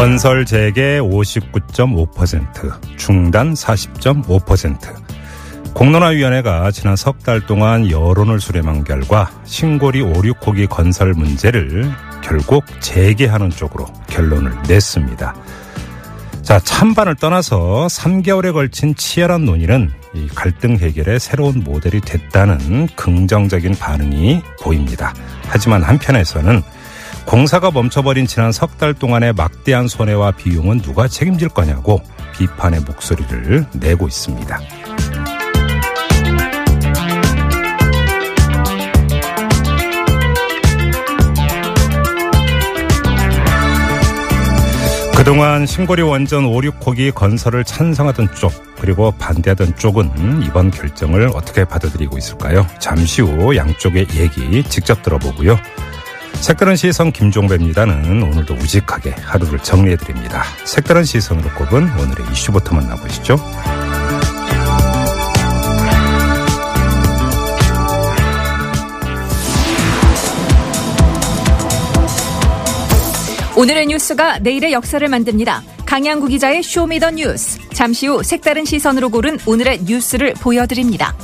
건설 재개 59.5%, 중단 40.5%. 공론화위원회가 지난 석 달 동안 여론을 수렴한 결과 신고리 5, 6호기 건설 문제를 결국 재개하는 쪽으로 결론을 냈습니다. 자, 찬반을 떠나서 3개월에 걸친 치열한 논의는 이 갈등 해결의 새로운 모델이 됐다는 긍정적인 반응이 보입니다. 하지만 한편에서는 공사가 멈춰버린 지난 석 달 동안의 막대한 손해와 비용은 누가 책임질 거냐고 비판의 목소리를 내고 있습니다. 그동안 신고리 원전 5, 6호기 건설을 찬성하던 쪽 그리고 반대하던 쪽은 이번 결정을 어떻게 받아들이고 있을까요? 잠시 후 양쪽의 얘기 직접 들어보고요. 색다른 시선 김종배입니다는 오늘도 우직하게 하루를 정리해드립니다. 색다른 시선으로 꼽은 오늘의 이슈부터 만나보시죠. 오늘의 뉴스가 내일의 역사를 만듭니다. 강양구 기자의 Show Me the 뉴스. 잠시 후 색다른 시선으로 고른 오늘의 뉴스를 보여드립니다.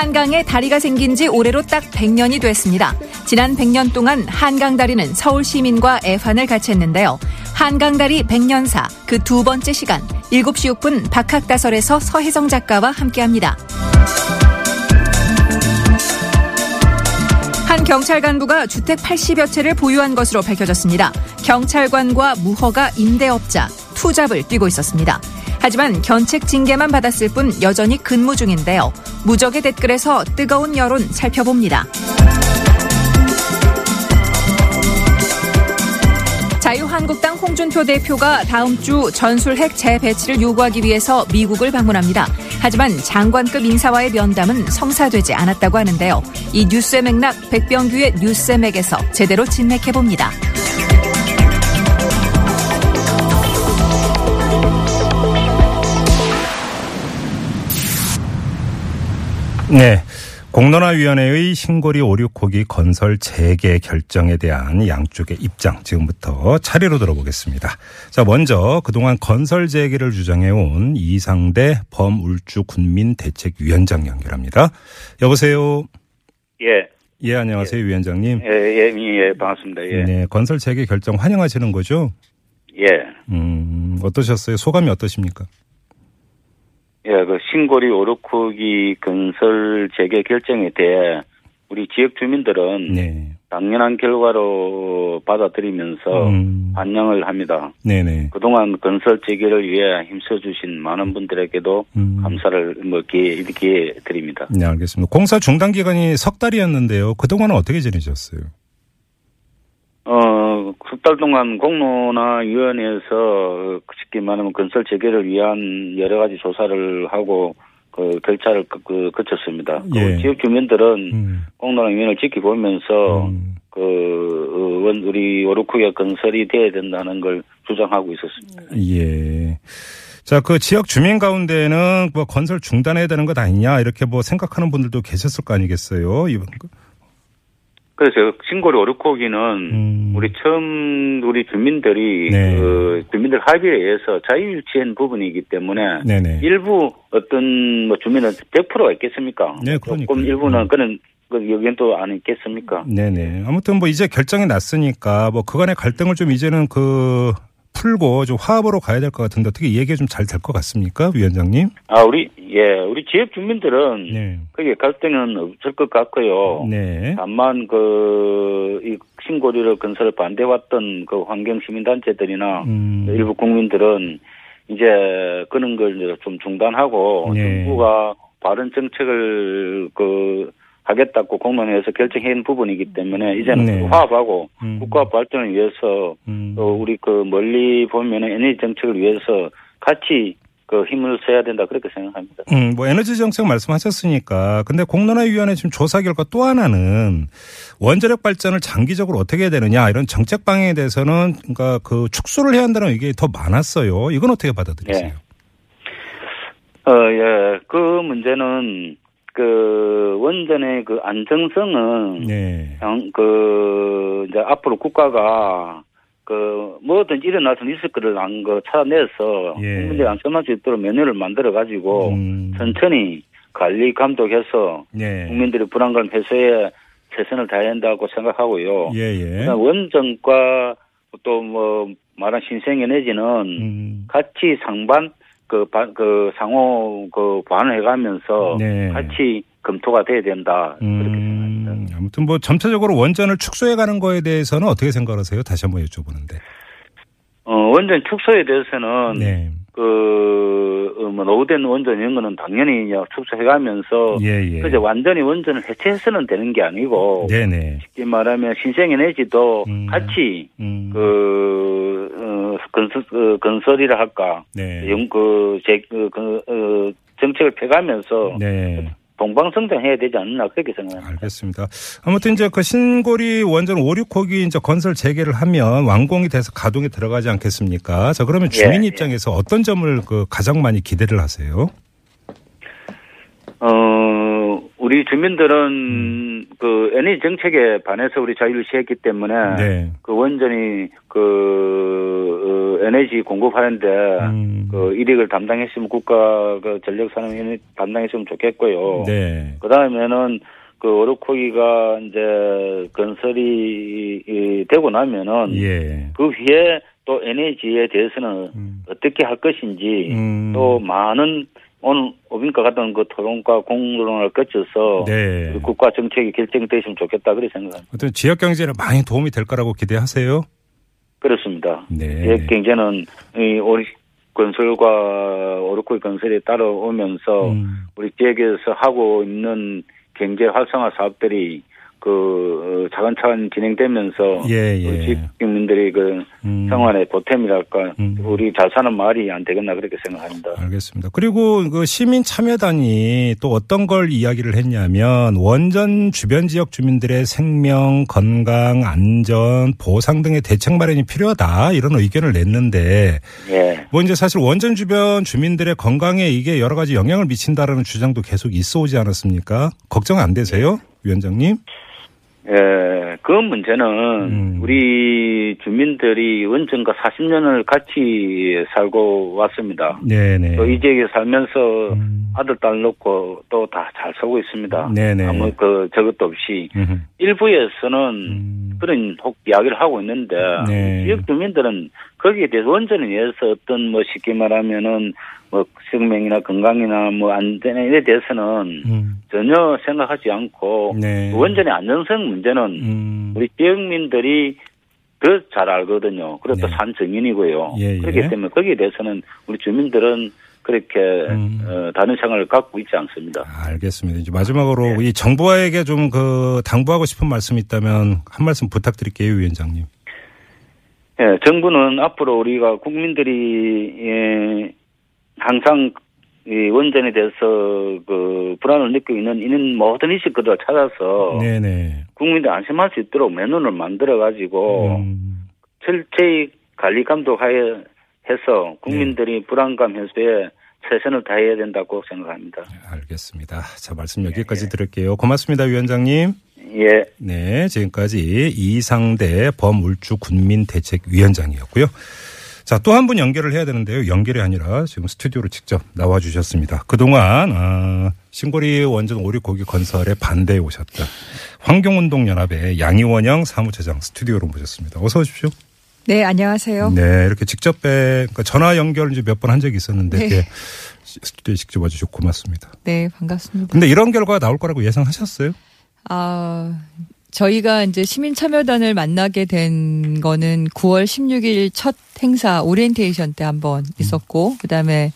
한강에 다리가 생긴 지 올해로 딱 100년이 됐습니다. 지난 100년 동안 한강 다리는 서울 시민과 애환을 같이 했는데요. 한강 다리 100년사 그 두 번째 시간 7시 6분 박학다설에서 서혜성 작가와 함께합니다. 한 경찰 간부가 주택 80여 채를 보유한 것으로 밝혀졌습니다. 경찰관과 무허가 임대업자, 투잡을 뛰고 있었습니다. 하지만 견책 징계만 받았을 뿐 여전히 근무 중인데요. 무적의 댓글에서 뜨거운 여론 살펴봅니다. 자유한국당 홍준표 대표가 다음 주 전술 핵 재배치를 요구하기 위해서 미국을 방문합니다. 하지만 장관급 인사와의 면담은 성사되지 않았다고 하는데요. 이 뉴스의 맥락 백병규의 뉴스의 맥에서 제대로 진맥해봅니다. 네. 공론화위원회의 신고리 5, 6호기 건설 재개 결정에 대한 양쪽의 입장 지금부터 차례로 들어보겠습니다. 자, 먼저 그동안 건설 재개를 주장해온 이상대 범울주 군민대책위원장 연결합니다. 여보세요. 예. 예, 안녕하세요, 위원장님. 예, 예, 예, 반갑습니다. 예. 네, 건설 재개 결정 환영하시는 거죠? 예. 음, 어떠셨어요? 소감이 어떠십니까? 예, 그 신고리 오르쿠기 건설 재개 결정에 대해 우리 지역 주민들은 네. 당연한 결과로 받아들이면서 음. 환영을 합니다. 네네. 그동안 건설 재개를 위해 힘써주신 많은 분들에게도 음. 감사를 뭐 기회, 이렇게 드립니다. 네, 알겠습니다. 공사 중단 기간이 석 달이었는데요. 그동안은 어떻게 지내셨어요? 어, 석달 동안 공론화 위원회에서 쉽게 말하면 건설 재개를 위한 여러 가지 조사를 하고 그 절차를 그, 그 거쳤습니다. 그 예. 지역 주민들은 음. 공론화 위원회를 지켜보면서 음. 그 어, 원- 우리 오르쿠가 건설이 돼야 된다는 걸 주장하고 있었습니다. 예. 자, 그 지역 주민 가운데는 뭐 건설 중단해야 되는 것 아니냐 이렇게 뭐 생각하는 분들도 계셨을 거 아니겠어요? 이번 그- 그래서 신고리 오르코기는 음. 우리 처음 우리 주민들이 네. 그 주민들 합의에 의해서 자유유치한 부분이기 때문에 네네. 일부 어떤 뭐 주민은 100%가 있겠습니까? 네, 그러니까요. 조금 일부는 그는 그 의견도 안 있겠습니까? 네네. 아무튼 뭐 이제 결정이 났으니까 뭐 그간의 갈등을 좀 이제는 그 풀고 좀 화합으로 가야 될 것 같은데 어떻게 이 얘기가 좀 잘 될 것 같습니까, 위원장님? 아 우리 예 우리 지역 주민들은 네. 그게 갈등은 없을 것 같고요. 네. 다만 그이 신고리를 건설을 반대왔던 그 환경 시민 단체들이나 음. 일부 국민들은 이제 그런 걸 좀 중단하고 네. 정부가 바른 정책을 그 하겠다고 공론회에서 결정한 부분이기 때문에 이제는 네. 그 화합하고 음. 국가 발전을 위해서 음. 또 우리 그 멀리 보면은 에너지 정책을 위해서 같이 그 힘을 써야 된다 그렇게 생각합니다. 음, 뭐 에너지 정책 말씀하셨으니까 근데 공론화위원회 지금 조사 결과 또 하나는 원자력 발전을 장기적으로 어떻게 해야 되느냐 이런 정책 방향에 대해서는 그러니까 그 축소를 해야 한다는 의견이 더 많았어요. 이건 어떻게 받아들이세요? 예. 어, 예. 그 문제는 그 원전의 그 안정성은 네. 양- 그 이제 앞으로 국가가 그 뭐든지 일어날 수 있을 거를 안거 찾아내서 예. 국민들이 안심할 수 있도록 면허를 만들어 가지고 음. 천천히 관리 감독해서 네. 국민들의 불안감 해소에 최선을 다해야 한다고 생각하고요. 예, 예. 원전과 또 뭐 말한 신생에너지는 음. 같이 상반 그, 바- 그 상호 그 반응해가면서 네. 같이 검토가 돼야 된다 그렇게 생각합니다. 음, 아무튼 뭐 전체적으로 원전을 축소해 가는 거에 대해서는 어떻게 생각하세요? 다시 한번 여쭤보는데. 어, 원전 축소에 대해서는 네. 그, 어, 뭐, 노후된 원전 이런 거는 당연히 축소해가면서 예, 예. 그저 완전히 원전을 해체해서는 되는 게 아니고 네네. 쉽게 말하면 신생 에너지도 음. 같이 음. 그 어, 건설 그 건설이라 할까 네. 연그제 그, 그, 어, 정책을 펴가면서 네. 동방성장해야 되지 않나 그렇게 생각합니다. 알겠습니다. 아무튼 이제 그 신고리 원전 5, 6호기 이제 건설 재개를 하면 완공이 돼서 가동에 들어가지 않겠습니까? 자, 그러면 주민 예, 입장에서 어떤 점을 그 가장 많이 기대를 하세요? 어, 우리 주민들은 그 에너지 정책에 반해서 우리 자유를 시했기 때문에 네. 그 원전이 그 어, 에너지 공급하는데 음. 그 이익을 담당했으면 국가 그 전력 산업 에너지 담당했으면 좋겠고요. 네. 그 다음에는 그 오르코기가 이제 건설이 이, 되고 나면은 예. 그 위에 또 에너지에 대해서는 음. 어떻게 할 것인지 음. 또 많은 오늘 오빈과 같은 그 토론과 공론을 거쳐서 네. 우리 국가 정책이 결정되시면 좋겠다 그렇게 생각합니다. 어떤 지역 경제에 많이 도움이 될 거라고 기대하세요? 그렇습니다. 네. 지역 경제는 이 오리 건설과 오르코이 건설이 따라오면서 음. 우리 지역에서 하고 있는 경제 활성화 사업들이 그 어, 차근차근 진행되면서 예, 예. 우리 지역 주민들이 그 음. 생활의 보탬이랄까 음. 우리 잘 사는 마을이 안 되겠나 그렇게 생각합니다. 알겠습니다. 그리고 그 시민 참여단이 또 어떤 걸 이야기를 했냐면 원전 주변 지역 주민들의 생명, 건강, 안전, 보상 등의 대책 마련이 필요하다 이런 의견을 냈는데 예. 뭐 이제 사실 원전 주변 주민들의 건강에 이게 여러 가지 영향을 미친다라는 주장도 계속 있어 오지 않았습니까? 걱정 안 되세요, 위원장님? 예, 그 문제는 음. 우리 주민들이 원전과 40년을 같이 살고 왔습니다. 네네. 또이 지역에 살면서 음. 아들, 딸 놓고 또 다 잘 살고 있습니다. 네네. 아무 그 저것도 없이 음흠. 일부에서는 음. 그런 혹 이야기를 하고 있는데 네. 지역 주민들은 거기에 대해서 원전에 의해서 어떤 뭐 쉽게 말하면은 뭐 생명이나 건강이나 뭐 안전에 대해서는 음. 전혀 생각하지 않고 네. 원전의 안전성 문제는 음. 우리 지역민들이 더잘 알거든요. 그리고 또 네. 산 증인이고요. 예, 예. 그렇기 때문에 거기에 대해서는 우리 주민들은 그렇게 음. 어, 다른 생각을 갖고 있지 않습니다. 알겠습니다. 이제 마지막으로 이 정부와에게 좀 그 당부하고 싶은 말씀이 있다면 한 말씀 부탁드릴게요, 위원장님. 예, 정부는 앞으로 우리가 국민들이 예, 항상 이 원전에 대해서 그 불안을 느끼고 있는 이런 모든 이슈들을 찾아서 네네. 국민들 안심할 수 있도록 매너를 만들어 가지고 음, 철저히 관리 감독하여 해서 국민들이 불안감 해소에 최선을 다해야 된다고 생각합니다. 알겠습니다. 자, 말씀 여기까지 들을게요. 고맙습니다, 위원장님. 예. 네, 지금까지 이상대 범울주 군민대책위원장이었고요. 자, 또 한 분 연결을 해야 되는데요. 연결이 아니라 지금 스튜디오로 직접 나와 주셨습니다. 그동안, 아, 신고리 원전 오륙고기 건설에 반대해 오셨다. 환경운동연합의 양이원영 사무처장 스튜디오로 모셨습니다. 어서 오십시오. 네, 안녕하세요. 네, 이렇게 직접 뵈, 그러니까 전화 연결 이제 몇번 한 적이 있었는데, 네. 스튜디오에 직접 와주셔서 고맙습니다. 네, 반갑습니다. 근데 이런 결과가 나올 거라고 예상하셨어요? 아, 저희가 이제 시민 참여단을 만나게 된 거는 9월 16일 첫 행사 오리엔테이션 때 한번 있었고, 그 다음에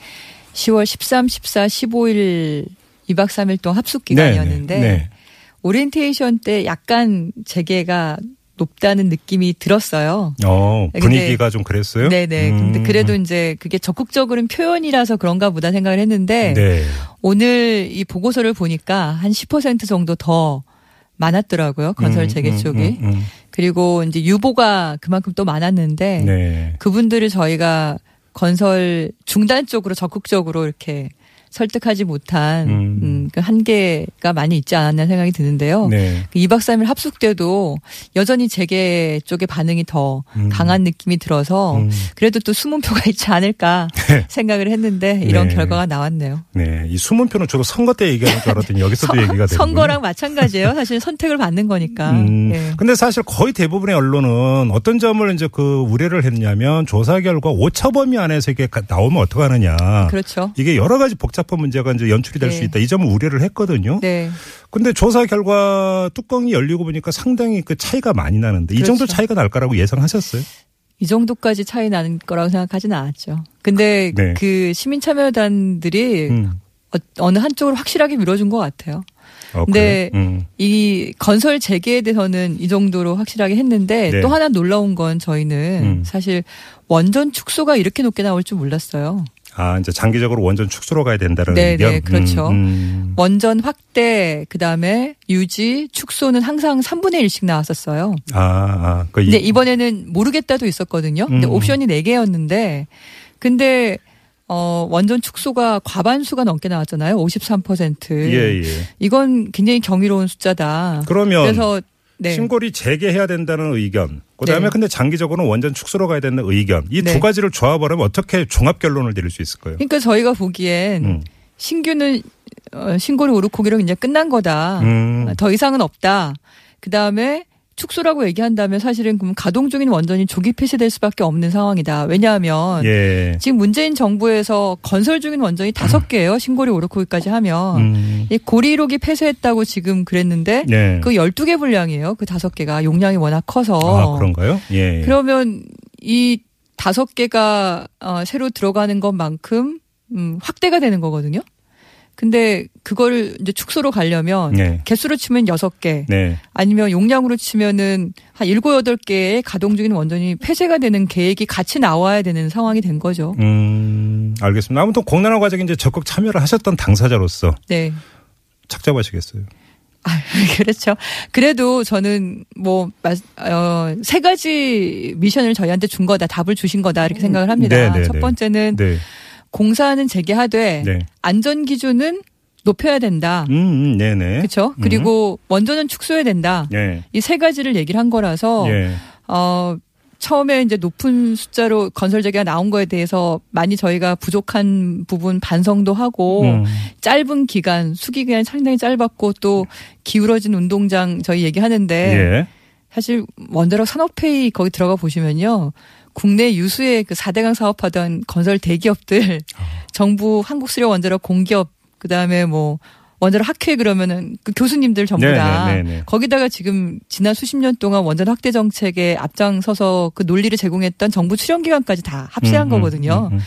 10월 13, 14, 15일 2박 3일 동안 합숙 기간이었는데, 네, 네. 오리엔테이션 때 약간 재개가 높다는 느낌이 들었어요. 어, 분위기가 좀 그랬어요? 네네. 음. 근데 그래도 이제 그게 적극적으로는 표현이라서 그런가 보다 생각을 했는데 네. 오늘 이 보고서를 보니까 한 10% 정도 더 많았더라고요. 건설 음, 재개 음, 쪽이. 음, 음. 그리고 이제 유보가 그만큼 또 많았는데 네. 그분들을 저희가 건설 중단 쪽으로 적극적으로 이렇게 설득하지 못한 음. 음, 그 한계가 많이 있지 않았나 생각이 드는데요. 네. 그 2박 3일 합숙 때도 여전히 재계 쪽의 반응이 더 음. 강한 느낌이 들어서 음. 그래도 또 숨은 표가 있지 않을까 생각을 했는데 이런 네. 결과가 나왔네요. 네. 이 숨은 표는 주로 선거 때 얘기하는 줄 알았더니 여기서도 얘기가 되고. 선거랑 마찬가지예요. 사실 선택을 받는 거니까. 음, 예. 근데 사실 거의 대부분의 언론은 어떤 점을 이제 그 우려를 했냐면 조사 결과 오차 범위 안에서 이게 가- 나오면 어떡하느냐. 그렇죠. 이게 여러 가지 복잡 한 문제가 이제 연출이 될수 네. 있다. 이 점을 우려를 했거든요. 네. 근데 조사 결과 뚜껑이 열리고 보니까 상당히 그 차이가 많이 나는데 이 정도 그렇죠. 차이가 날 거라고 예상하셨어요? 이 정도까지 차이 나는 거라고 생각하지는 않았죠. 근데 네. 그 시민 참여단들이 음. 어, 느 한쪽으로 확실하게 밀어준 것 같아요. 어, 근데? 음. 이 건설 재개에 대해서는 이 정도로 확실하게 했는데 네. 또 하나 놀라운 건 저희는 음. 사실 원전 축소가 이렇게 높게 나올 줄 몰랐어요. 아, 이제 장기적으로 원전 축소로 가야 된다는 네, 의견. 네, 그렇죠. 음, 음. 원전 확대, 그 다음에 유지, 축소는 항상 3분의 1씩 나왔었어요. 아, 아. 그 이- 근데 이 번에는 모르겠다도 있었거든요. 근데 음. 옵션이 4 개였는데, 근데, 어, 원전 축소가 과반수가 넘게 나왔잖아요. 53%. 예, 예. 이건 굉장히 경이로운 숫자다. 그러면 그래서, 네. 신고리 재개해야 된다는 의견. 그다음에 네. 근데 장기적으로는 원전 축소로 가야 되는 의견. 이두 네. 가지를 조합하면 어떻게 종합 결론을 내릴 수 있을까요? 그러니까 저희가 보기엔 음. 신규는 어, 신고리 오르코기로 이제 끝난 거다. 음. 더 이상은 없다. 그 다음에 축소라고 얘기한다면 사실은 그럼 가동 중인 원전이 조기 폐쇄될 수밖에 없는 상황이다. 왜냐하면 예. 지금 문재인 정부에서 건설 중인 원전이 다섯 개예요. 신고리 오르코기까지 하면 음. 이 고리 1호기 폐쇄했다고 지금 그랬는데 네. 그 12개 분량이에요. 그 다섯 개가 용량이 워낙 커서 아, 그런가요? 예. 그러면 이 다섯 개가 어, 새로 들어가는 것만큼 음, 확대가 되는 거거든요. 근데 그거를 이제 축소로 가려면 네. 개수로 치면 여섯 개 네. 아니면 용량으로 치면은 한 일곱 여덟 개의 가동 중인 원전이 폐쇄가 되는 계획이 같이 나와야 되는 상황이 된 거죠. 음, 알겠습니다. 아무튼 공론화 과정에 이제 적극 참여를 하셨던 당사자로서 네. 착잡하시겠어요. 아, 그렇죠. 그래도 저는 뭐, 마- 어, 세 가지 미션을 저희한테 준 거다, 답을 주신 거다, 이렇게 생각을 합니다. 네, 네, 첫 네. 번째는 네. 공사는 재개하되 네. 안전 기준은 높여야 된다. 음, 음, 네네. 그렇죠. 그리고 원전은 축소해야 된다. 예. 이세 가지를 얘기를 한 거라서 예. 어 처음에 이제 높은 숫자로 건설 재개가 나온 거에 대해서 많이 저희가 부족한 부분 반성도 하고 음. 짧은 기간 수기 기간이 상당히 짧았고 또 기울어진 운동장 저희 얘기하는데 예. 사실 원자력 산업회의 거기 들어가 보시면요. 국내 유수의 그 4대강 사업하던 건설 대기업들, 정부 한국 수력 원자력 공기업, 그 다음에 뭐, 원자력 학회 그러면은 그 교수님들 전부 네, 다 네, 네, 네. 거기다가 지금 지난 수십 년 동안 원자력 확대 정책에 앞장서서 그 논리를 제공했던 정부 출연기관까지 다 합세한 음, 음, 거거든요. 음, 음.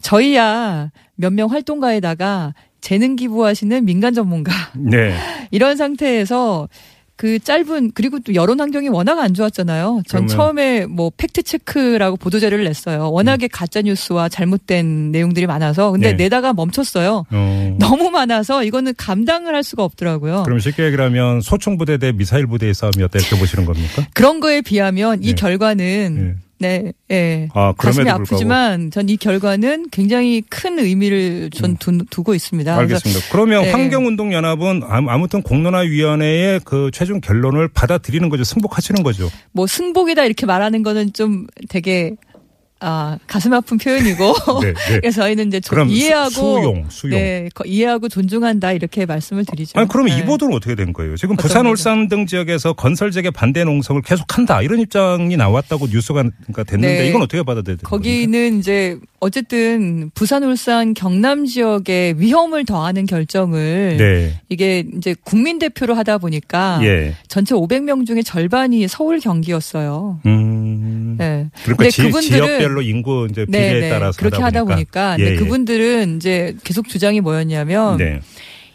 저희야 몇 명 활동가에다가 재능 기부하시는 민간 전문가 네. 이런 상태에서 그 짧은 그리고 또 여론 환경이 워낙 안 좋았잖아요. 전 그러면- 처음에 뭐 팩트 체크라고 보도 자료를 냈어요. 워낙에 가짜 뉴스와 잘못된 내용들이 많아서 근데 네. 내다가 멈췄어요. 어. 너무 많아서 이거는 감당을 할 수가 없더라고요. 그럼 쉽게 얘기를 하면 소총 부대 대 미사일 부대의 싸움이었다 이렇게 보시는 겁니까? 그런 거에 비하면 이 네. 결과는 네, 예. 아, 가슴이 아프지만 전 이 결과는 굉장히 큰 의미를 전 두, 두고 있습니다. 알겠습니다. 그러면 네. 환경운동연합은 아무- 아무튼 공론화위원회의 그 최종 결론을 받아들이는 거죠. 승복하시는 거죠. 뭐 승복이다 이렇게 말하는 거는 좀 되게 아 가슴 아픈 표현이고 네, 네. 그래서 저희는 이제 좀 그럼 수- 이해하고 수용, 수용. 네 거- 이해하고 존중한다 이렇게 말씀을 드리죠. 아니 그러면 네. 이 보도는 어떻게 된 거예요? 지금 부산, 거죠? 울산 등 지역에서 건설 재개 반대 농성을 계속한다 이런 입장이 나왔다고 뉴스가 됐는데 네. 이건 어떻게 받아들여야 됩니까? 거기는 이제 어쨌든 부산, 울산, 경남 지역에 위험을 더하는 결정을 네. 이게 이제 국민 대표로 하다 보니까 예. 전체 500명 중에 절반이 서울 경기였어요. 음. 네. 그러니까 지, 지역별로 인구 이제 비례에 네, 네. 따라서 그렇게 하다 보니까, 예, 근데 예. 그분들은 이제 계속 주장이 뭐였냐면 네.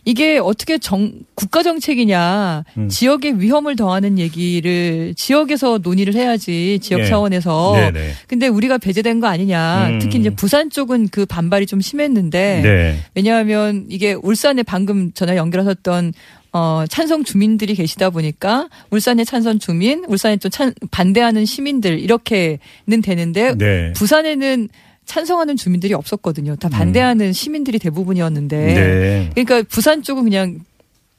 이게 어떻게 정, 국가 정책이냐, 음. 지역에 위험을 더하는 얘기를 지역에서 논의를 해야지, 지역 예. 차원에서. 네네. 근데 우리가 배제된 거 아니냐. 음. 특히 이제 부산 쪽은 그 반발이 좀 심했는데. 네. 왜냐하면 이게 울산에 방금 전화 연결하셨던 어, 찬성 주민들이 계시다 보니까 울산의 찬성 주민, 울산에 또 찬, 반대하는 시민들 이렇게는 되는데 네. 부산에는 찬성하는 주민들이 없었거든요. 다 반대하는 시민들이 대부분이었는데. 음. 네. 그러니까 부산 쪽은 그냥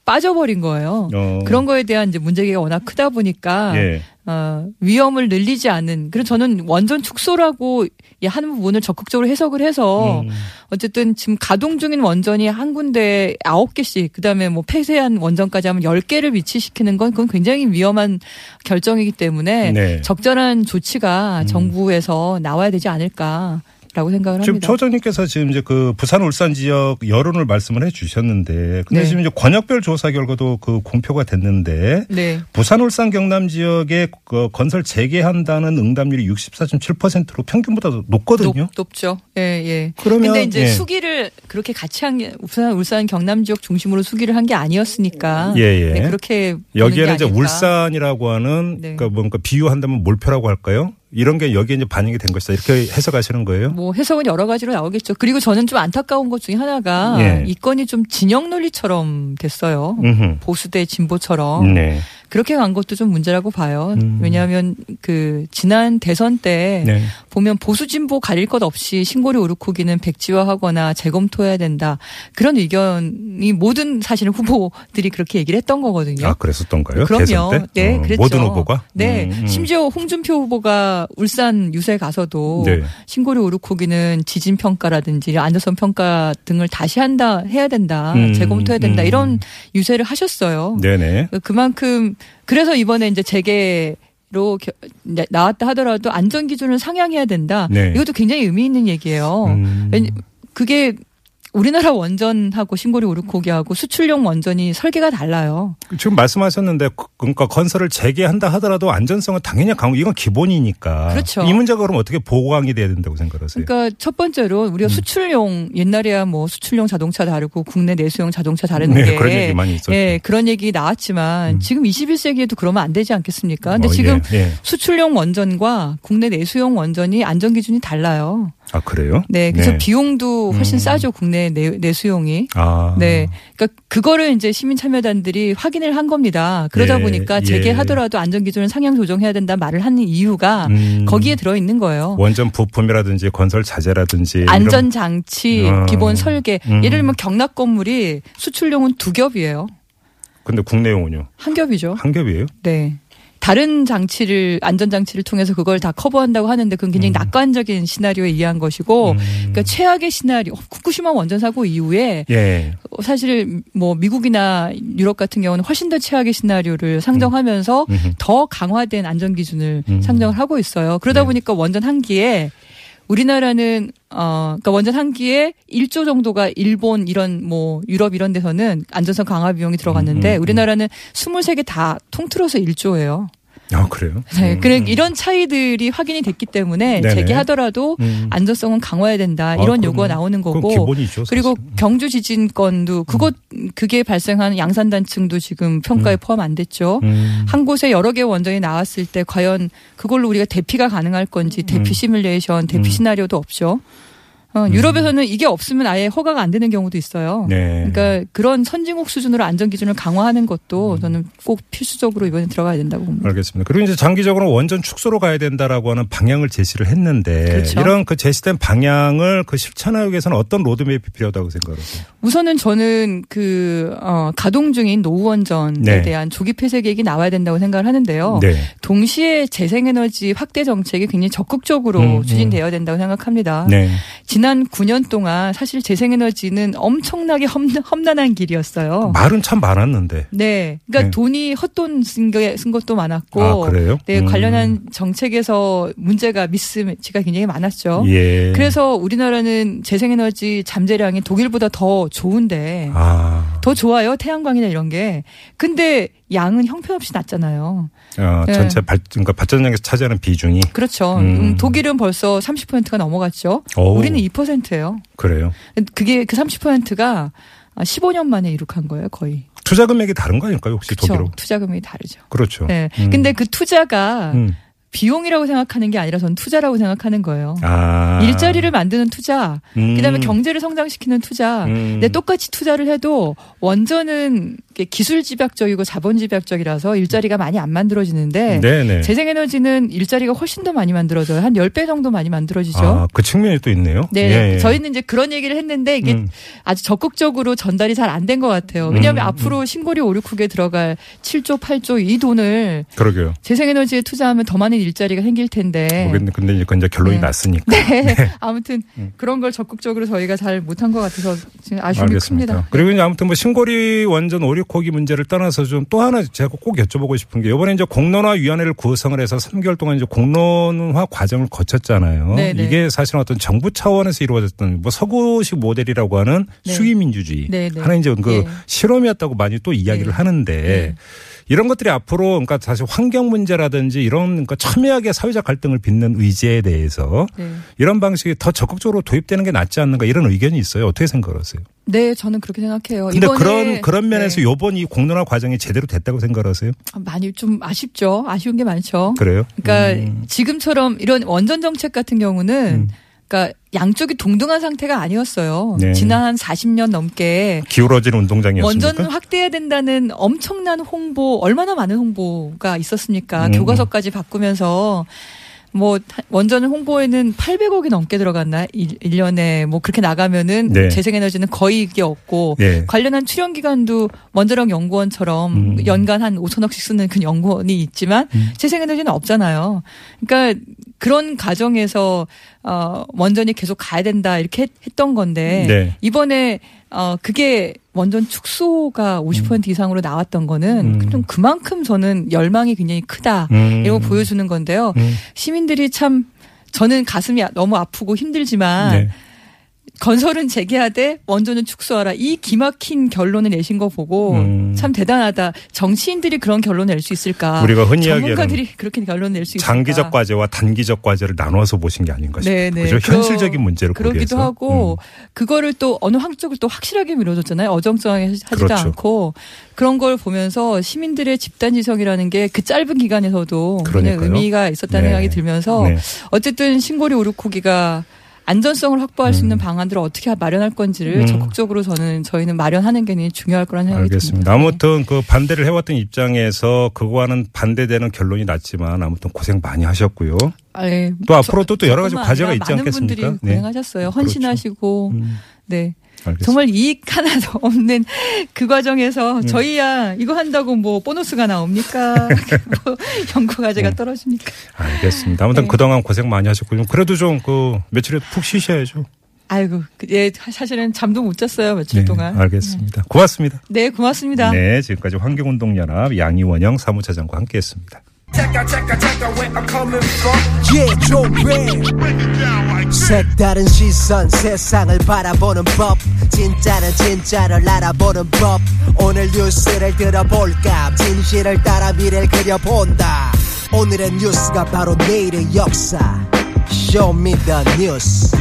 빠져버린 거예요. 어. 그런 거에 대한 이제 문제가 워낙 크다 보니까 예. 어, 위험을 늘리지 않은 그래서 저는 원전 축소라고 이한 부분을 적극적으로 해석을 해서 음. 어쨌든 지금 가동 중인 원전이 한 군데 아홉 개씩 그다음에 뭐 폐쇄한 원전까지 하면 열 개를 위치시키는 건 그건 굉장히 위험한 결정이기 때문에 네. 음. 적절한 조치가 정부에서 나와야 되지 않을까 라고 생각을 지금 합니다. 초정님께서 지금 이제 그 부산 울산 지역 여론을 말씀을 해 주셨는데 근데 네. 지금 이제 권역별 조사 결과도 그 공표가 됐는데 네. 부산 울산 경남 지역에 그 건설 재개한다는 응답률이 64.7%로 평균보다 높거든요. 높, 죠 예, 예. 그러면 근데 이제 예. 수기를 그렇게 같이 한게 울산 울산 경남 지역 중심으로 수기를 한 게 아니었으니까 예, 예. 네, 그렇게 여기에는 게 이제. 울산이라고 하는 네. 그러니까 뭔가 비유한다면 몰표라고 할까요? 이런 게 여기에 이제 반영이 된 것이다. 이렇게 해석하시는 거예요? 뭐 해석은 여러 가지로 나오겠죠. 그리고 저는 좀 안타까운 것 중에 하나가 예. 이 건이 좀 진영 논리처럼 됐어요. 음흠. 보수 대 진보처럼 네. 그렇게 간 것도 좀 문제라고 봐요. 음. 왜냐하면 그 지난 대선 때 네. 보면 보수 진보 가릴 것 없이 신고리 오르코기는 백지화하거나 재검토해야 된다 그런 의견이 모든 사실은 후보들이 그렇게 얘기를 했던 거거든요. 아, 그랬었던가요? 그럼요. 네, 어, 그랬죠. 모든 후보가? 네, 음, 음. 심지어 홍준표 후보가 울산 유세 가서도 네. 신고리 오르코기는 지진 평가라든지 안전성 평가 등을 다시 한다 해야 된다 음, 재검토해야 된다 음. 이런 유세를 하셨어요. 네네. 그만큼 그래서 이번에 이제 재개 로 나- 나왔다 하더라도 안전 기준을 상향해야 된다. 네. 이것도 굉장히 의미 있는 얘기예요. 음. 그게 우리나라 원전하고 신고리 오르코기하고 수출용 원전이 설계가 달라요. 지금 말씀하셨는데 그- 그러니까 건설을 재개한다 하더라도 안전성은 당연히 강화 이건 기본이니까. 그렇죠. 이 문제가 그럼 어떻게 보강이 돼야 된다고 생각하세요? 그러니까 첫 번째로 우리가 음. 수출용 옛날에야 뭐 수출용 자동차 다르고 국내 내수용 자동차 다르는 네, 게 그런 얘기 많이 있었죠. 예, 그런 얘기 나왔지만 음. 지금 21세기에도 그러면 안 되지 않겠습니까? 근데 어, 지금 예, 예. 수출용 원전과 국내 내수용 원전이 안전 기준이 달라요. 아 그래요? 네, 그래서 네. 비용도 훨씬 음. 싸죠 국내 내, 내 수용이. 아. 네, 그러니까 그거를 이제 시민 참여단들이 확인을 한 겁니다. 그러다 예, 보니까 예. 재개하더라도 안전 기준을 상향 조정해야 된다 말을 하는 이유가 음. 거기에 들어 있는 거예요. 원전 부품이라든지 건설 자재라든지 안전 장치, 어. 기본 설계. 음. 예를 들면 경락 건물이 수출용은 두 겹이에요. 근데 국내용은요 한 겹이죠. 한 ገብ이에요? 네. 다른 장치를 안전 장치를 통해서 그걸 다 커버한다고 하는데 그건 굉장히 음. 낙관적인 시나리오에 의한 것이고 음. 그러니까 최악의 시나리오 후쿠시마 원전 사고 이후에 예. 사실 뭐 미국이나 유럽 같은 경우는 훨씬 더 최악의 시나리오를 상정하면서 음흠. 더 강화된 안전 기준을 음. 상정을 하고 있어요. 그러다 네. 보니까 원전 한 기에 우리나라는 어 그러니까 원전 한 기에 1조 정도가 일본 이런 뭐 유럽 이런 데서는 안전성 강화 비용이 들어갔는데 음, 음. 우리나라는 23개 다 통틀어서 1조예요. 아 그래요? 네. 음, 그래 음. 이런 차이들이 확인이 됐기 때문에 네네. 재개하더라도 음. 안전성은 강화해야 된다. 아, 이런 그럼요. 요구가 나오는 거고 기본이죠. 그리고 사실. 경주 지진 건도 그것 그게 발생한 양산 단층도 지금 평가에 포함 안 됐죠. 음. 한 곳에 여러 개 원전이 나왔을 때 과연 그걸로 우리가 대피가 가능할 건지 대피 음. 시뮬레이션, 대피 음. 시나리오도 없죠. 어, 유럽에서는 이게 없으면 아예 허가가 안 되는 경우도 있어요. 네. 그러니까 그런 선진국 수준으로 안전 기준을 강화하는 음. 것도 저는 꼭 필수적으로 이번에 들어가야 된다고 봅니다. 알겠습니다. 그리고 이제 장기적으로 원전 축소로 가야 된다라고 하는 방향을 제시를 했는데 그렇죠. 이런 그 제시된 방향을 그 실천하기 위해서는 어떤 로드맵이 필요하다고 생각하세요? 우선은 저는 그 어, 가동 중인 노후 원전에 네. 대한 조기 폐쇄 계획이 나와야 된다고 생각을 하는데요. 네. 동시에 재생에너지 확대 정책이 굉장히 적극적으로 음, 음. 추진되어야 된다고 생각합니다. 네. 지난 9년 동안 사실 재생에너지는 엄청나게 험난, 험난 한 길이었어요. 말은 참 많았는데. 네. 그러니까 네. 돈이 헛돈 쓴, 게, 쓴 것도 많았고. 아, 그래요? 네. 음. 관련한 정책에서 문제가 미스매치가 굉장히 많았죠. 예. 그래서 우리나라는 재생에너지 잠재량이 독일보다 더 좋은데 아, 더 좋아요. 태양광이나 이런 게. 근데 양은 형편없이 낮잖아요. 어, 네. 전체 발, 그러니까 발전량에서 차지하는 비중이 그렇죠. 음. 음, 독일은 벌써 30%가 넘어갔죠. 어우. 우리는 2%예요. 그래요. 그게 그 30%가 15년 만에 이룩한 거예요, 거의. 투자 금액이 다른 거 아닐까요? 혹시? 그렇죠. 투자 금액이 다르죠. 그렇죠. 네. 음. 근데 그 투자가 음. 비용이라고 생각하는 게 아니라 저는 투자라고 생각하는 거예요. 아. 일자리를 만드는 투자, 음. 그다음에 경제를 성장시키는 투자. 음. 근데 똑같이 투자를 해도 원전은 기술 집약적이고 자본 집약적이라서 일자리가 많이 안 만들어지는데 네네. 재생에너지는 일자리가 훨씬 더 많이 만들어져요. 한 10배 정도 많이 만들어지죠. 아, 그 측면이 또 있네요. 네, 예, 예. 저희는 이제 그런 얘기를 했는데 이게 음. 아주 적극적으로 전달이 잘 안 된 것 같아요. 왜냐하면 음, 앞으로 신고리 오류쿡에 들어갈 7조, 8조 이 돈을 그러게요. 재생에너지에 투자하면 더 많은 일자리가 생길 텐데. 모르겠는데 근데 이제, 이제 결론이 네. 났으니까. 네. 아무튼 음. 그런 걸 적극적으로 저희가 잘 못한 것 같아서 지금 아쉬움이 큽니다. 그리고 이제 아무튼 뭐 신고리 원전 오류코기 문제를 떠나서 좀 또 하나 제가 꼭 여쭤보고 싶은 게 이번에 이제 공론화 위원회를 구성을 해서 3개월 동안 이제 공론화 과정을 거쳤잖아요. 네네. 이게 사실은 어떤 정부 차원에서 이루어졌던 뭐 서구식 모델이라고 하는 네. 수위 민주주의 네네. 하는 이제 그 예. 실험이었다고 많이 또 이야기를 네. 하는데 네. 이런 것들이 앞으로 그러니까 사실 환경 문제라든지 이런 그러니까 첨예하게 사회적 갈등을 빚는 의제에 대해서 네. 이런 방식이 더 적극적으로 도입되는 게 낫지 않는가 이런 의견이 있어요. 어떻게 생각하세요? 네, 저는 그렇게 생각해요. 근데 그런 그런 면에서 네. 요번 이 공론화 과정이 제대로 됐다고 생각하세요? 많이 좀 아쉽죠. 아쉬운 게 많죠. 그래요? 그러니까 음. 지금처럼 이런 원전 정책 같은 경우는 음. 그러니까 양쪽이 동등한 상태가 아니었어요. 네. 지난 한 40년 넘게 기울어진 운동장이었습니까? 원전을 확대해야 된다는 엄청난 홍보, 얼마나 많은 홍보가 있었습니까? 음. 교과서까지 바꾸면서 뭐 원전 홍보에는 800억이 넘게 들어갔나? 1, 년에 뭐 그렇게 나가면은 네. 재생에너지는 거의 이게 없고 네. 관련한 출연 기관도 원자력 연구원처럼 음. 연간 한 5천억씩 쓰는 그 연구원이 있지만 음. 재생에너지는 없잖아요. 그러니까 그런 과정에서 어 원전이 계속 가야 된다 이렇게 했- 했던 건데 네. 이번에 어 그게 원전 축소가 50% 이상으로 나왔던 거는 음. 좀 그만큼 저는 열망이 굉장히 크다 음. 이런 거 보여주는 건데요. 음. 시민들이 참 저는 가슴이 너무 아프고 힘들지만 네. 건설은 재개하되 원전은 축소하라. 이 기막힌 결론을 내신 거 보고 음. 참 대단하다. 정치인들이 그런 결론 을 낼 수 있을까? 우리가 흔히 전문가들이 그렇게 결론 낼 수 있을까? 장기적 과제와 단기적 과제를 나눠서 보신 게 아닌가 싶어요. 네, 네. 그죠? 그러- 현실적인 문제를 그러기도 보기위해서. 하고 음. 그거를 또 어느 한쪽을 또 확실하게 밀어줬잖아요. 어정쩡하게 하지도 그렇죠. 않고 그런 걸 보면서 시민들의 집단 지성이라는 게 그 짧은 기간에서도 그러니까요. 의미가 있었다는 네. 생각이 들면서 네. 어쨌든 신고리 오르코기가 안전성을 확보할 수 있는 음. 방안들을 어떻게 마련할 건지를 음. 적극적으로 저는 저희는 마련하는 게 중요할 거라는 생각이 알겠습니다. 듭니다. 아무튼 그 반대를 해왔던 입장에서 그거와는 반대되는 결론이 났지만 아무튼 고생 많이 하셨고요. 아, 예. 또 앞으로도 또 여러 가지 과제가 있지 않겠습니까? 많은 분들이 네. 고생하셨어요. 헌신하시고 음, 네. 알겠습니다. 정말 이익 하나도 없는 그 과정에서 음. 저희야 이거 한다고 뭐 보너스가 나옵니까? 뭐 연구 과제가 음. 떨어집니까? 알겠습니다. 아무튼 네. 그동안 고생 많이 하셨고 좀 그래도 좀 그 며칠이라도 푹 쉬셔야죠. 아이고, 그- 예, 사실은 잠도 못 잤어요 며칠 네, 동안. 알겠습니다. 고맙습니다. 네, 고맙습니다. 네, 지금까지 환경운동연합 양이원영 사무차장과 함께 했습니다. Yeah, 색다른 시선 세상을 바라보는 법 진짜는 진짜를 알아보는 법 오늘 뉴스를 들어볼까 진실을 따라 미래를 그려본다 오늘의 뉴스가 바로 내일의 역사 Show Me the 뉴스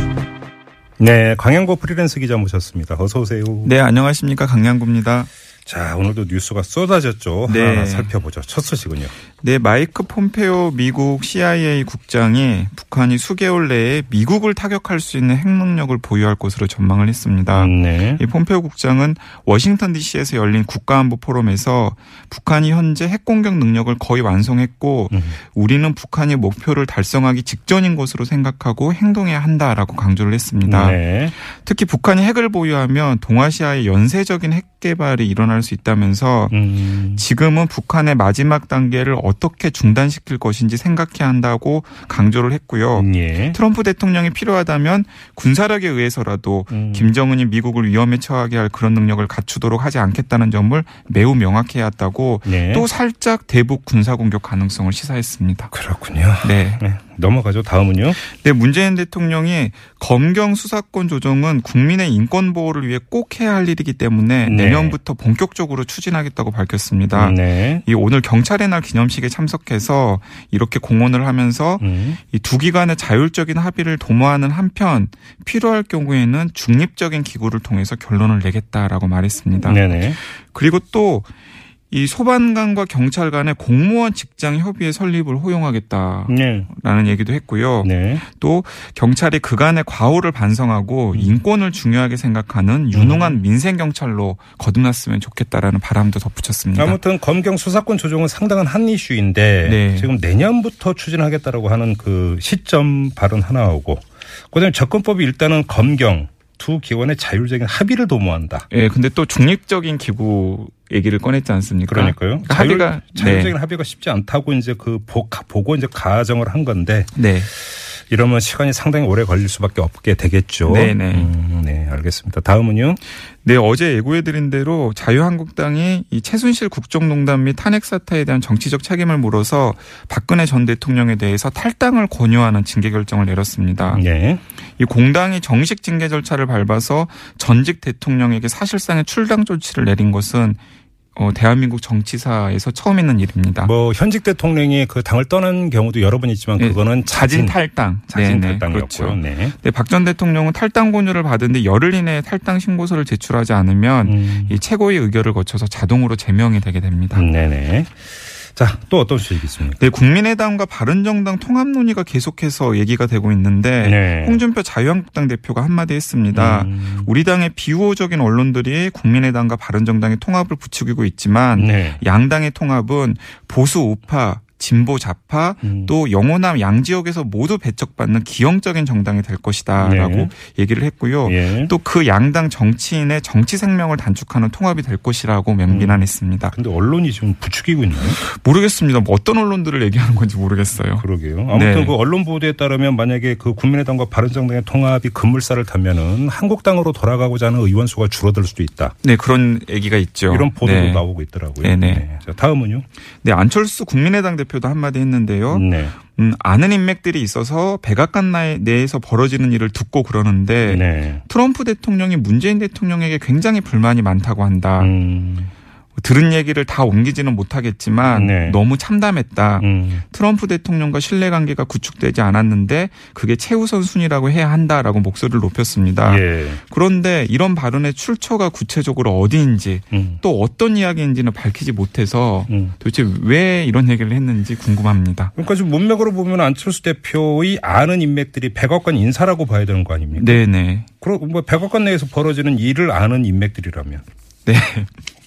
네, 강양구 프리랜서 기자 모셨습니다. 어서 오세요. 네, 안녕하십니까. 강양구입니다. 자, 오늘도 뉴스가 쏟아졌죠. 네. 하나하나 살펴보죠. 첫 소식은요. 네, 마이크 폼페오 미국 CIA 국장이 북한이 수개월 내에 미국을 타격할 수 있는 핵 능력을 보유할 것으로 전망을 했습니다. 네. 이 폼페오 국장은 워싱턴 DC에서 열린 국가안보 포럼에서 북한이 현재 핵 공격 능력을 거의 완성했고 음. 우리는 북한이 목표를 달성하기 직전인 것으로 생각하고 행동해야 한다라고 강조를 했습니다. 네. 특히 북한이 핵을 보유하면 동아시아의 연쇄적인 핵 개발이 일어 날수 있다면서 음. 지금은 북한의 마지막 단계를 어떻게 중단시킬 것인지 생각해야 한다고 강조를 했고요. 예. 트럼프 대통령이 필요하다면 군사력에 의해서라도 음. 김정은이 미국을 위험에 처하게 할 그런 능력을 갖추도록 하지 않겠다는 점을 매우 명확해야 했다고 네. 또 살짝 대북 군사 공격 가능성을 시사했습니다. 그렇군요. 네. 네. 넘어가죠. 다음은요. 네, 문재인 대통령이 검경 수사권 조정은 국민의 인권 보호를 위해 꼭 해야 할 일이기 때문에 네. 내년부터 본격적으로 추진하겠다고 밝혔습니다. 네. 이 오늘 경찰의 날 기념식에 참석해서 이렇게 공언을 하면서 음. 이두 기관의 자율적인 합의를 도모하는 한편 필요할 경우에는 중립적인 기구를 통해서 결론을 내겠다라고 말했습니다. 네네. 그리고 또 이 소방관과 경찰 간의 공무원 직장 협의회 설립을 허용하겠다라는 네. 얘기도 했고요. 네. 또 경찰이 그간의 과오를 반성하고 인권을 중요하게 생각하는 유능한 민생 경찰로 거듭났으면 좋겠다라는 바람도 덧붙였습니다. 아무튼 검경 수사권 조정은 상당한 한 이슈인데 네. 지금 내년부터 추진하겠다라고 하는 그 시점 발언 하나 오고 그다음에 접근법이 일단은 검경 두 기관의 자율적인 합의를 도모한다. 예, 근데 또 중립적인 기구 얘기를 꺼냈지 않습니까? 그러니까요. 그러니까 자율, 합의가 자율적인 네. 합의가 쉽지 않다고 이제 그 보, 보고 이제 가정을 한 건데 네. 이러면 시간이 상당히 오래 걸릴 수밖에 없게 되겠죠. 네네. 음, 네, 알겠습니다. 다음은요. 네, 어제 예고해드린 대로 자유한국당이 이 최순실 국정농단 및 탄핵 사태에 대한 정치적 책임을 물어서 박근혜 전 대통령에 대해서 탈당을 권유하는 징계 결정을 내렸습니다. 네. 이 공당이 정식 징계 절차를 밟아서 전직 대통령에게 사실상의 출당 조치를 내린 것은 어, 대한민국 정치사에서 처음 있는 일입니다. 뭐 현직 대통령이 그 당을 떠난 경우도 여러 번 있지만 네, 그거는 자진 탈당. 자진 네네, 탈당이었고요. 그렇죠. 네. 네, 박 전 대통령은 탈당 권유를 받은데 열흘 이내에 탈당 신고서를 제출하지 않으면 음. 이 최고위 의결을 거쳐서 자동으로 제명이 되게 됩니다. 네네. 자, 또 어떤 소식이 있습니까? 네, 국민의당과 바른정당 통합 논의가 계속해서 얘기가 되고 있는데 네. 홍준표 자유한국당 대표가 한마디 했습니다. 음. 우리 당의 비우호적인 언론들이 국민의당과 바른정당의 통합을 부추기고 있지만 네. 양당의 통합은 보수 우파 진보 좌파 음. 또 영호남 양 지역에서 모두 배척받는 기형적인 정당이 될 것이다라고 네. 얘기를 했고요. 예. 또그 양당 정치인의 정치 생명을 단축하는 통합이 될 것이라고 맹비난했습니다. 근데 언론이 지금 부추기고 있나요? 모르겠습니다. 뭐 어떤 언론들을 얘기하는 건지 모르겠어요. 그러게요. 아무튼 네. 그 언론 보도에 따르면 만약에 그 국민의당과 바른정당의 통합이 급물살을 타면은 한국당으로 돌아가고자 하는 의원 수가 줄어들 수도 있다. 네, 그런 얘기가 있죠. 이런 보도도 네. 나오고 있더라고요. 네네. 자, 다음은요. 네, 안철수 국민의당 대표 도 한마디 했는데요. 네. 음, 아는 인맥들이 있어서 백악관 내- 내에서 벌어지는 일을 듣고 그러는데 네. 트럼프 대통령이 문재인 대통령에게 굉장히 불만이 많다고 한다. 음. 들은 얘기를 다 옮기지는 못하겠지만 네. 너무 참담했다. 음. 트럼프 대통령과 신뢰 관계가 구축되지 않았는데 그게 최우선 순위라고 해야 한다라고 목소리를 높였습니다. 예. 그런데 이런 발언의 출처가 구체적으로 어디인지 음. 또 어떤 이야기인지는 밝히지 못해서 음. 도대체 왜 이런 얘기를 했는지 궁금합니다. 그러니까 지금 문맥으로 보면 안철수 대표의 아는 인맥들이 백악관 인사라고 봐야 되는 거 아닙니까? 네네. 그럼 뭐 백악관 내에서 벌어지는 일을 아는 인맥들이라면 네.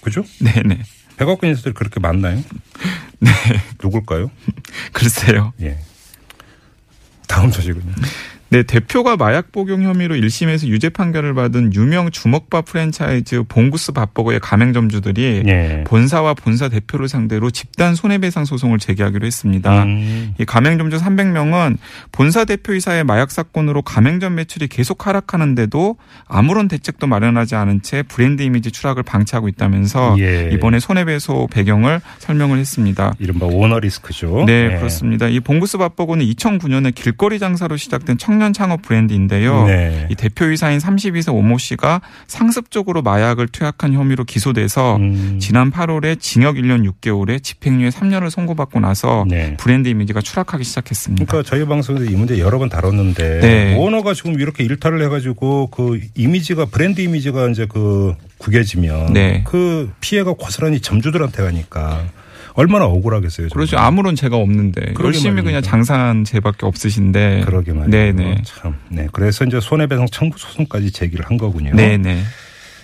그죠? 네네. 백악관 인사들이 그렇게 많나요? 네. 누굴까요? 글쎄요. 예. 다음 소식은요. 네, 대표가 마약 복용 혐의로 1심에서 유죄 판결을 받은 유명 주먹밥 프랜차이즈 봉구스 밥버거의 가맹점주들이 예. 본사와 본사 대표를 상대로 집단 손해배상 소송을 제기하기로 했습니다. 음. 이 가맹점주 300명은 본사 대표이사의 마약 사건으로 가맹점 매출이 계속 하락하는데도 아무런 대책도 마련하지 않은 채 브랜드 이미지 추락을 방치하고 있다면서 예. 이번에 손해배소 배경을 설명을 했습니다. 이른바 오너 리스크죠. 네, 예. 그렇습니다. 이 봉구스 밥버거는 2009년에 길거리 장사로 시작된 청년 창업 브랜드인데요. 네. 이 대표이사인 32세 오모 씨가 상습적으로 마약을 투약한 혐의로 기소돼서 음. 지난 8월에 징역 1년 6개월에 집행유예 3년을 선고받고 나서 네. 브랜드 이미지가 추락하기 시작했습니다. 그러니까 저희 방송에서 이 문제 여러 번 다뤘는데 네. 오너가 지금 이렇게 일탈을 해가지고 그 이미지가 브랜드 이미지가 이제 그 구겨지면 네. 그 피해가 고스란히 점주들한테 가니까 얼마나 억울하겠어요. 그렇죠. 정말. 아무런 죄가 없는데 열심히 말입니다. 그냥 장사한 죄밖에 없으신데. 그러게 말이에요. 네네. 참. 네. 그래서 이제 손해배상 청구 소송까지 제기를 한 거군요. 네네.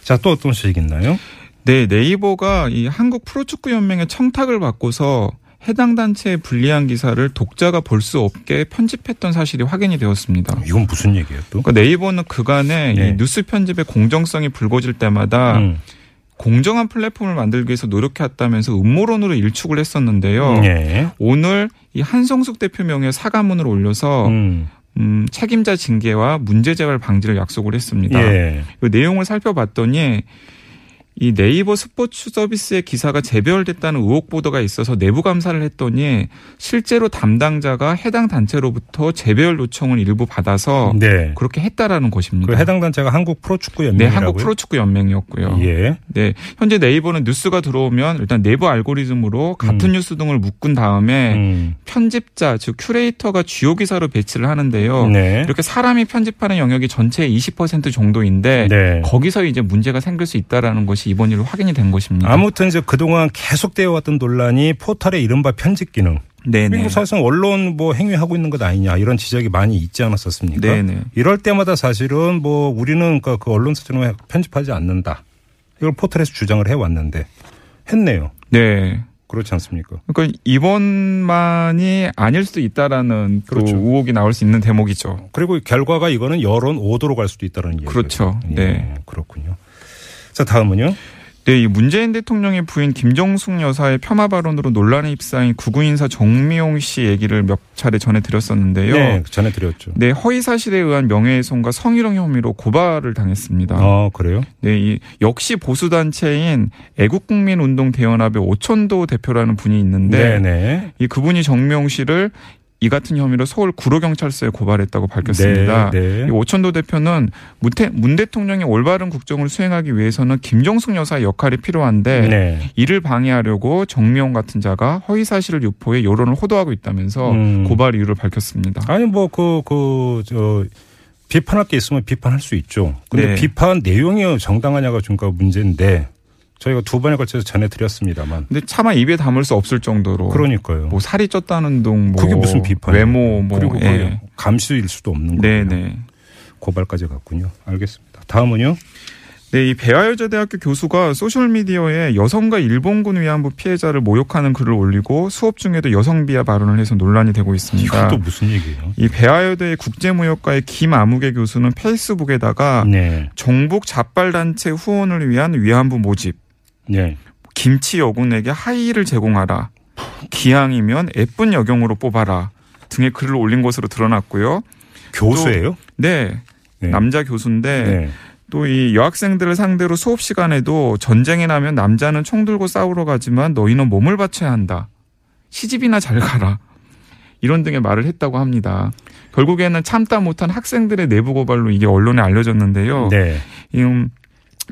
자, 또 어떤 소식 있나요? 네, 네이버가 이 한국 프로축구 연맹의 청탁을 받고서 해당 단체의 불리한 기사를 독자가 볼 수 없게 편집했던 사실이 확인이 되었습니다. 이건 무슨 얘기예요, 또? 그러니까 네이버는 그간에 네. 이 뉴스 편집의 공정성이 불거질 때마다 음. 공정한 플랫폼을 만들기 위해서 노력해왔다면서 음모론으로 일축을 했었는데요. 예. 오늘 이 한성숙 대표 명의 사과문을 올려서 음. 음, 책임자 징계와 문제 재발 방지를 약속을 했습니다. 예. 그 내용을 살펴봤더니 이 네이버 스포츠 서비스의 기사가 재배열됐다는 의혹 보도가 있어서 내부 감사를 했더니 실제로 담당자가 해당 단체로부터 재배열 요청을 일부 받아서 네. 그렇게 했다라는 것입니다. 그 해당 단체가 한국 프로축구 네, 연맹이라고요. 한국 프로축구 연맹이었고요. 예. 네, 현재 네이버는 뉴스가 들어오면 일단 내부 알고리즘으로 같은 뉴스 등을 묶은 다음에 음. 편집자 즉 큐레이터가 주요 기사로 배치를 하는데요. 네. 이렇게 사람이 편집하는 영역이 전체의 20% 정도인데 네. 거기서 이제 문제가 생길 수 있다라는 것이 이번 일로 확인이 된 것입니다. 아무튼 이제 그동안 계속되어 왔던 논란이 포털의 이른바 편집 기능. 네네. 그리고 사실상 언론 뭐 행위하고 있는 것 아니냐 이런 지적이 많이 있지 않았었습니까? 네네. 이럴 때마다 사실은 뭐 우리는 그, 그 언론사처럼 편집하지 않는다. 이걸 포털에서 주장을 해왔는데 했네요. 네. 그렇지 않습니까? 그러니까 이번만이 아닐 수도 있다라는 또 그렇죠. 의혹이 나올 수 있는 대목이죠. 그리고 결과가 이거는 여론 5도로 갈 수도 있다는 얘기죠. 그렇죠. 네. 그렇군요. 자 다음은요. 네, 이 문재인 대통령의 부인 김정숙 여사의 폄하 발언으로 논란에 휩싸인 구구 인사 정미용 씨 얘기를 몇 차례 전해드렸었는데요. 네, 전해드렸죠. 네, 허위 사실에 의한 명예훼손과 성희롱 혐의로 고발을 당했습니다. 어 그래요? 네, 이 역시 보수 단체인 애국국민운동 대연합의 오천도 대표라는 분이 있는데 네네. 이 그분이 정명 씨를 이 같은 혐의로 서울 구로경찰서에 고발했다고 밝혔습니다. 네, 네. 이 오천도 대표는 문태, 문 대통령의 올바른 국정을 수행하기 위해서는 김정숙 여사의 역할이 필요한데 네. 이를 방해하려고 정미용 같은 자가 허위 사실을 유포해 여론을 호도하고 있다면서 음. 고발 이유를 밝혔습니다. 아니 뭐그그저 비판할 게 있으면 비판할 수 있죠. 근데 네. 비판 내용이 정당하냐가 중가 문제인데 저희가 두 번에 걸쳐서 전해드렸습니다만. 근데 차마 입에 담을 수 없을 정도로 그러니까요. 뭐 살이 쪘다는 둥, 뭐 그게 무슨 비판이에요? 외모, 뭐 그리고 예. 감시일 수도 없는 거예요. 네네. 고발까지 갔군요. 알겠습니다. 다음은요. 네, 이 배아여자대학교 교수가 소셜미디어에 여성과 일본군 위안부 피해자를 모욕하는 글을 올리고 수업 중에도 여성 비하 발언을 해서 논란이 되고 있습니다. 또 무슨 얘기예요? 이 배아여대 국제무역과의 김아무개 교수는 페이스북에다가 네. 정북 자빨단체 후원을 위한 위안부 모집, 네. 김치 여군에게 하이힐을 제공하라, 기왕이면 예쁜 여경으로 뽑아라 등의 글을 올린 것으로 드러났고요. 교수예요? 네, 네. 남자 교수인데 네. 또이 여학생들을 상대로 수업 시간에도 전쟁이 나면 남자는 총 들고 싸우러 가지만 너희는 몸을 바쳐야 한다. 시집이나 잘 가라. 이런 등의 말을 했다고 합니다. 결국에는 참다 못한 학생들의 내부 고발로 이게 언론에 알려졌는데요. 네. 이, 음,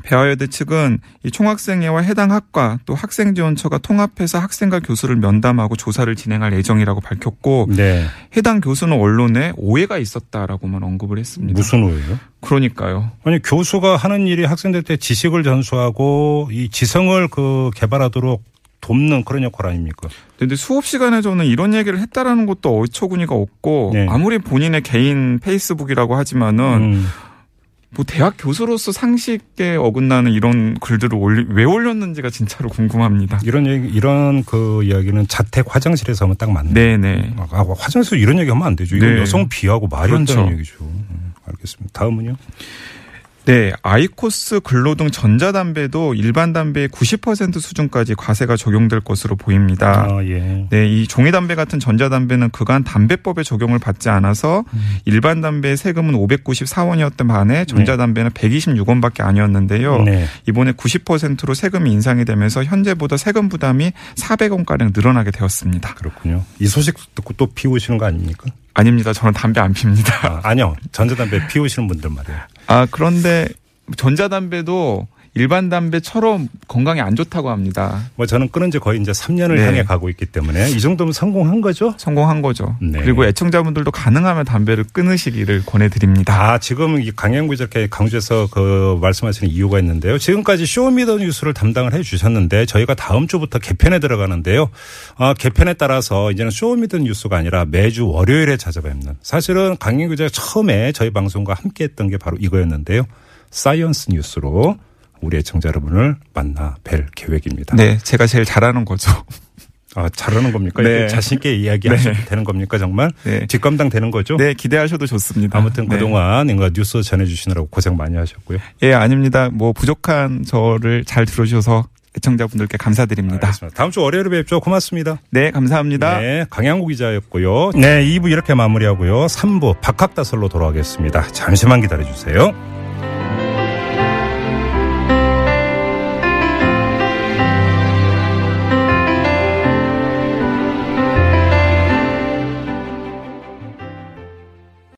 배화여대 측은 이 총학생회와 해당 학과 또 학생지원처가 통합해서 학생과 교수를 면담하고 조사를 진행할 예정이라고 밝혔고 네. 해당 교수는 언론에 오해가 있었다라고만 언급을 했습니다. 무슨 오해요? 그러니까요. 아니 교수가 하는 일이 학생들한테 지식을 전수하고 이 지성을 그 개발하도록 돕는 그런 역할 아닙니까? 근데 수업 시간에 저는 이런 얘기를 했다라는 것도 어처구니가 없고 네. 아무리 본인의 개인 페이스북이라고 하지만은 음. 뭐 대학 교수로서 상식에 어긋나는 이런 글들을 올리, 왜 올렸는지가 진짜로 궁금합니다. 이런 얘기, 이런 그 이야기는 자택 화장실에서 하면 딱 맞네. 네네. 아, 화장실에서 이런 얘기 하면 안 되죠. 이건 네. 여성 비하고 말이 안 그렇죠. 얘기죠. 음, 알겠습니다. 다음은요. 네, 아이코스 근로 등 전자담배도 일반 담배의 90% 수준까지 과세가 적용될 것으로 보입니다. 아, 예. 네, 이 종이담배 같은 전자담배는 그간 담배법에 적용을 받지 않아서 일반 담배의 세금은 594원이었던 반면에 전자담배는 126원밖에 아니었는데요. 네. 이번에 90%로 세금이 인상이 되면서 현재보다 세금 부담이 400원가량 늘어나게 되었습니다. 그렇군요. 이 소식 듣고 또 피우시는 거 아닙니까? 아닙니다. 저는 담배 안 핍니다. 아, 아니요. 전자담배 피우시는 분들 말이에요. 아, 그런데 전자담배도 일반 담배처럼 건강에 안 좋다고 합니다. 뭐 저는 끊은 지 거의 이제 3년을 네. 향해 가고 있기 때문에 이 정도면 성공한 거죠? 성공한 거죠. 네. 그리고 애청자분들도 가능하면 담배를 끊으시기를 권해드립니다. 아, 지금 이 강양구 이렇게 강조해서 그 말씀하시는 이유가 있는데요. 지금까지 Show Me the 뉴스를 담당을 해 주셨는데 저희가 다음 주부터 개편에 들어가는데요. 아, 개편에 따라서 이제는 Show Me the 뉴스가 아니라 매주 월요일에 찾아뵙는 사실은 강양구 기자가 처음에 저희 방송과 함께 했던 게 바로 이거였는데요. science 뉴스로 우리 애청자 여러분을 만나 뵐 계획입니다. 네, 제가 제일 잘하는 거죠. 아, 잘하는 겁니까? 네. 자신있게 이야기하셔도 네. 되는 겁니까, 정말? 네. 뒷감당 되는 거죠? 네, 기대하셔도 좋습니다. 아무튼 네. 그동안 뭔가 뉴스 전해주시느라고 고생 많이 하셨고요. 예, 아닙니다. 뭐 부족한 저를 잘 들어주셔서 애청자분들께 감사드립니다. 알겠습니다. 다음 주 월요일에 뵙죠. 고맙습니다. 네, 감사합니다. 네, 강양구 기자였고요. 네, 2부 이렇게 마무리하고요. 3부 박학다설로 돌아가겠습니다. 잠시만 기다려주세요.